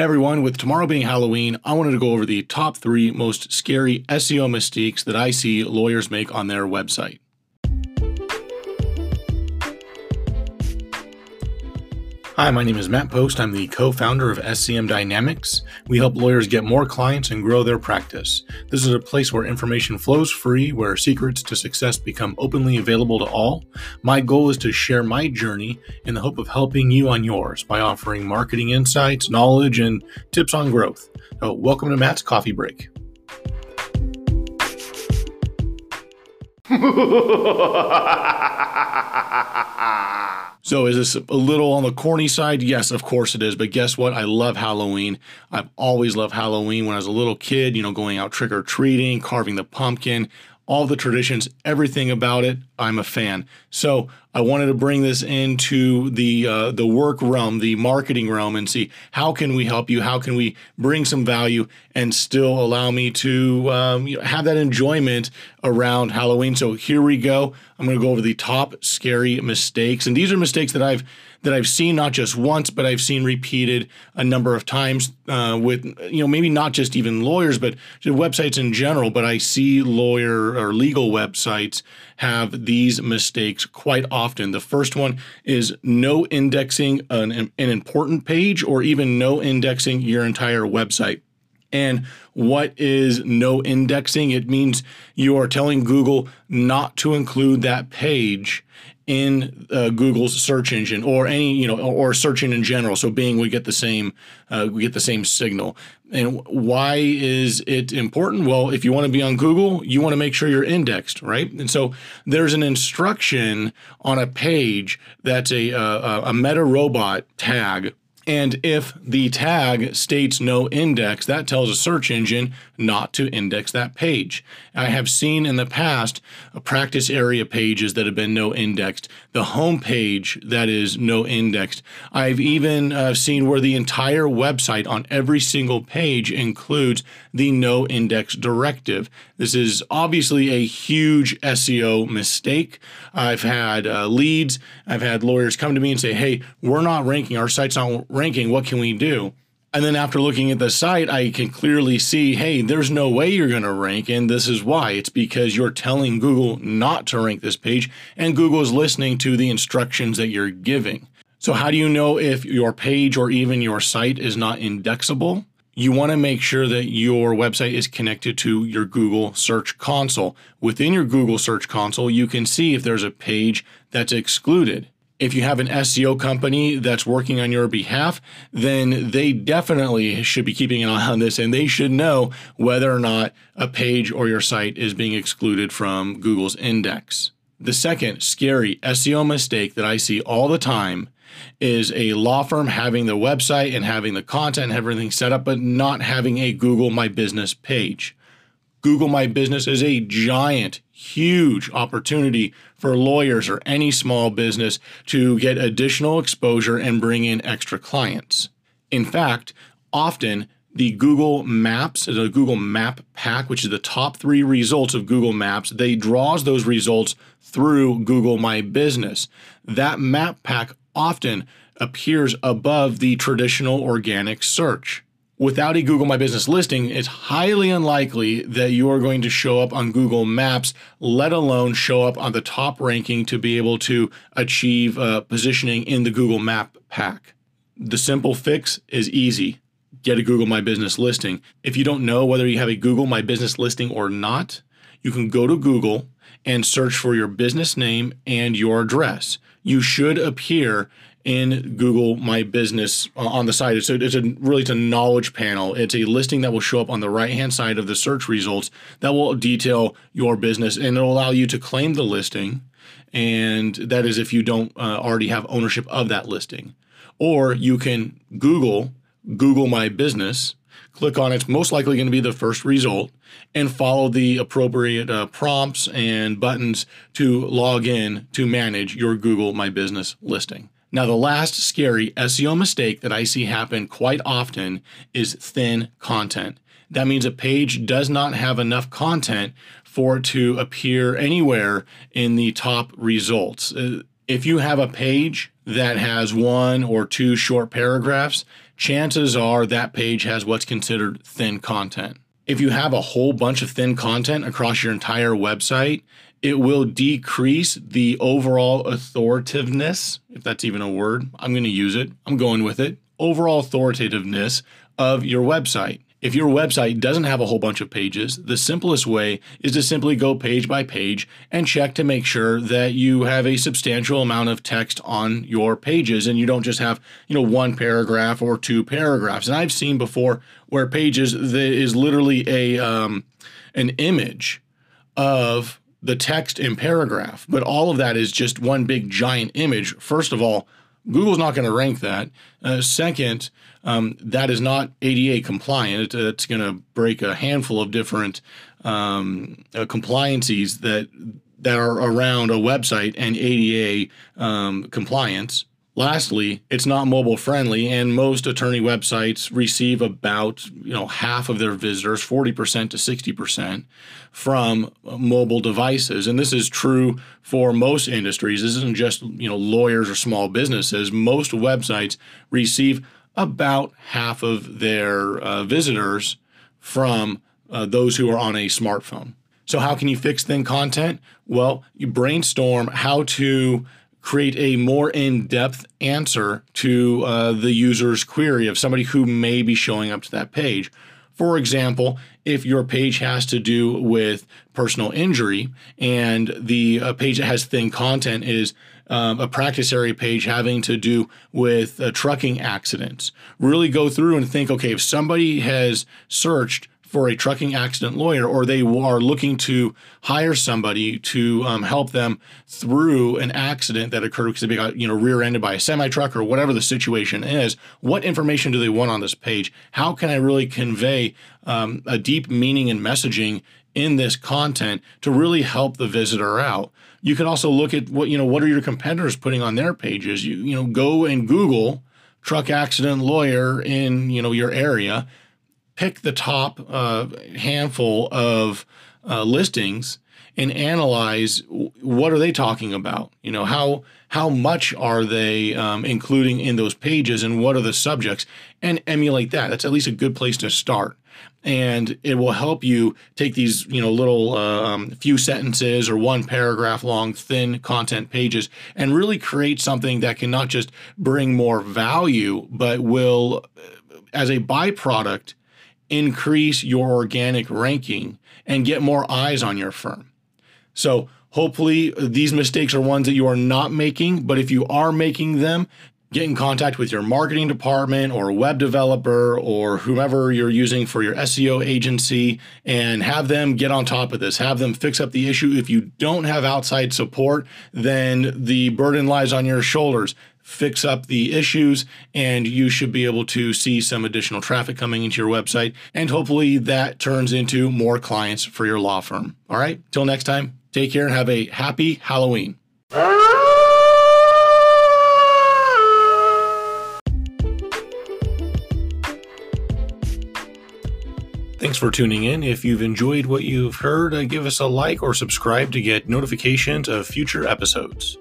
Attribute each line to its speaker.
Speaker 1: Everyone, with tomorrow being Halloween, I wanted to go over the top three most scary SEO mistakes that I see lawyers make on their website. Hi, my name is Matt Post. I'm the co founder of SCM Dynamics. We help lawyers get more clients and grow their practice. This is a place where information flows free, where secrets to success become openly available to all. My goal is to share my journey in the hope of helping you on yours by offering marketing insights, knowledge, and tips on growth. So, welcome to Matt's Coffee Break. So is this a little on the corny side? Yes, of course it is. But guess what? I love Halloween. I've always loved Halloween. When I was a little kid, you know, going out trick or treating, carving the pumpkin, all the traditions, everything about it, I'm a fan. So I wanted to bring this into the uh, the work realm, the marketing realm, and see how can we help you? How can we bring some value and still allow me to um, you know, have that enjoyment around Halloween? So here we go. I'm going to go over the top scary mistakes, and these are mistakes that I've that I've seen not just once, but I've seen repeated a number of times uh, with, you know, maybe not just even lawyers, but websites in general. But I see lawyer or legal websites have these mistakes quite often. The first one is no indexing an, an important page or even no indexing your entire website. And what is no indexing? It means you are telling Google not to include that page in uh, Google's search engine or any you know or search engine in general. So Bing would get the same uh, we get the same signal. And why is it important? Well, if you want to be on Google, you want to make sure you're indexed, right? And so there's an instruction on a page that's a a, a meta robot tag and if the tag states no index, that tells a search engine not to index that page. I have seen in the past practice area pages that have been no indexed, the home page that is no indexed. I've even uh, seen where the entire website on every single page includes the no index directive. This is obviously a huge SEO mistake. I've had uh, leads, I've had lawyers come to me and say, hey, we're not ranking, our site's not ranking. What can we do? And then after looking at the site, I can clearly see, hey, there's no way you're going to rank. And this is why. It's because you're telling Google not to rank this page, and Google is listening to the instructions that you're giving. So, how do you know if your page or even your site is not indexable? You want to make sure that your website is connected to your Google Search Console. Within your Google Search Console, you can see if there's a page that's excluded if you have an SEO company that's working on your behalf, then they definitely should be keeping an eye on this and they should know whether or not a page or your site is being excluded from Google's index. The second scary SEO mistake that I see all the time is a law firm having the website and having the content and everything set up, but not having a Google My Business page. Google My Business is a giant, huge opportunity for lawyers or any small business to get additional exposure and bring in extra clients. In fact, often the Google Maps, the Google Map Pack, which is the top three results of Google Maps, they draws those results through Google My Business. That map pack often appears above the traditional organic search without a Google My Business listing, it's highly unlikely that you are going to show up on Google Maps, let alone show up on the top ranking to be able to achieve uh, positioning in the Google Map pack. The simple fix is easy get a Google My Business listing. If you don't know whether you have a Google My Business listing or not, you can go to Google and search for your business name and your address. You should appear in Google My Business uh, on the site. It's a, it's a really it's a knowledge panel. It's a listing that will show up on the right hand side of the search results that will detail your business and it'll allow you to claim the listing. And that is if you don't uh, already have ownership of that listing. Or you can Google Google My Business, click on it. It's most likely going to be the first result and follow the appropriate uh, prompts and buttons to log in to manage your Google My Business listing. Now, the last scary SEO mistake that I see happen quite often is thin content. That means a page does not have enough content for it to appear anywhere in the top results. Uh, if you have a page that has one or two short paragraphs, chances are that page has what's considered thin content. If you have a whole bunch of thin content across your entire website, it will decrease the overall authoritativeness, if that's even a word. I'm going to use it. I'm going with it. Overall authoritativeness of your website. If your website doesn't have a whole bunch of pages, the simplest way is to simply go page by page and check to make sure that you have a substantial amount of text on your pages and you don't just have, you know, one paragraph or two paragraphs. And I've seen before where pages that is literally a um, an image of the text in paragraph, but all of that is just one big giant image. First of all, Google's not going to rank that. Uh, second, um, that is not ADA compliant. It's going to break a handful of different um, uh, compliances that that are around a website and ADA um, compliance. Lastly, it's not mobile friendly, and most attorney websites receive about you know half of their visitors, forty percent to sixty percent, from mobile devices. And this is true for most industries. This isn't just you know lawyers or small businesses. Most websites receive about half of their uh, visitors from uh, those who are on a smartphone. So, how can you fix thin content? Well, you brainstorm how to create a more in depth answer to uh, the user's query of somebody who may be showing up to that page. For example, if your page has to do with personal injury and the uh, page that has thin content is um, a practice area page having to do with uh, trucking accidents, really go through and think okay, if somebody has searched for a trucking accident lawyer or they are looking to hire somebody to um, help them through an accident that occurred because they got you know rear-ended by a semi truck or whatever the situation is what information do they want on this page? How can i really convey um, a deep meaning and messaging in this content to really help the visitor out? You can also look at what you know what are your competitors putting on their pages? You you know go and google truck accident lawyer in you know your area pick the top uh, handful of uh, listings and analyze what are they talking about? You know how how much are they um, including in those pages and what are the subjects? And emulate that. That's at least a good place to start. And it will help you take these you know little uh, um, few sentences or one paragraph long thin content pages and really create something that can not just bring more value but will as a byproduct increase your organic ranking and get more eyes on your firm. So, hopefully, these mistakes are ones that you are not making, but if you are making them, get in contact with your marketing department or web developer or whomever you're using for your SEO agency and have them get on top of this. Have them fix up the issue. If you don't have outside support, then the burden lies on your shoulders fix up the issues, and you should be able to see some additional traffic coming into your website. And hopefully that turns into more clients for your law firm. All right, till next time, take care and have a happy Halloween. Thanks for tuning in. If you've enjoyed what you've heard, uh, give us a like or subscribe to get notifications of future episodes.